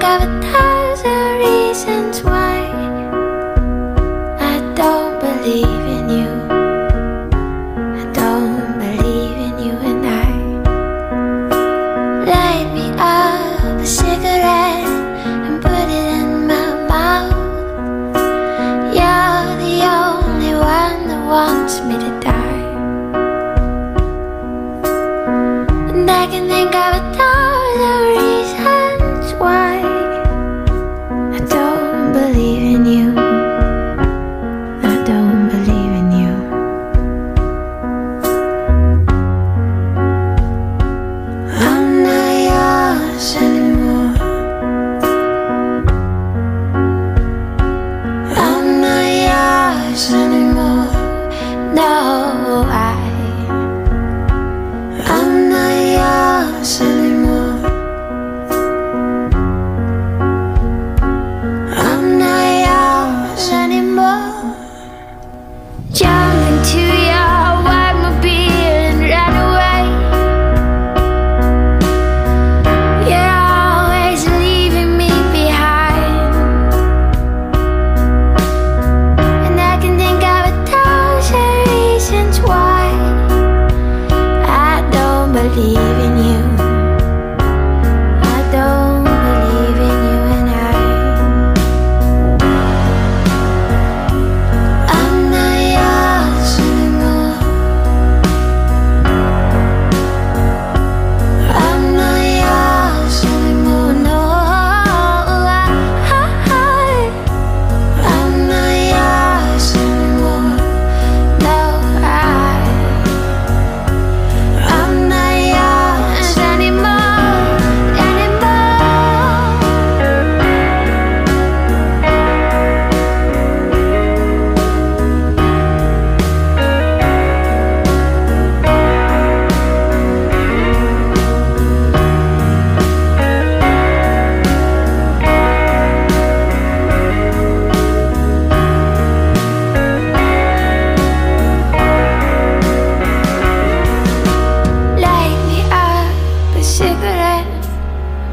Только вот anymore. I'm not yours anymore.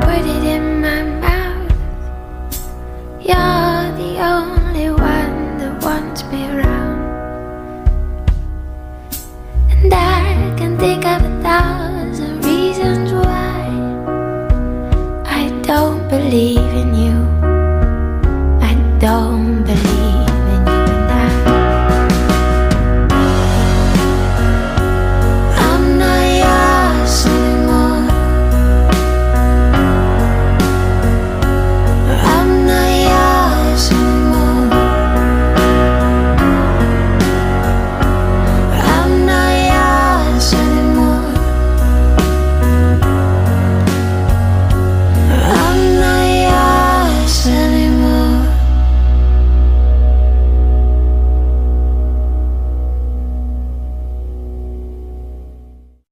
Pretty.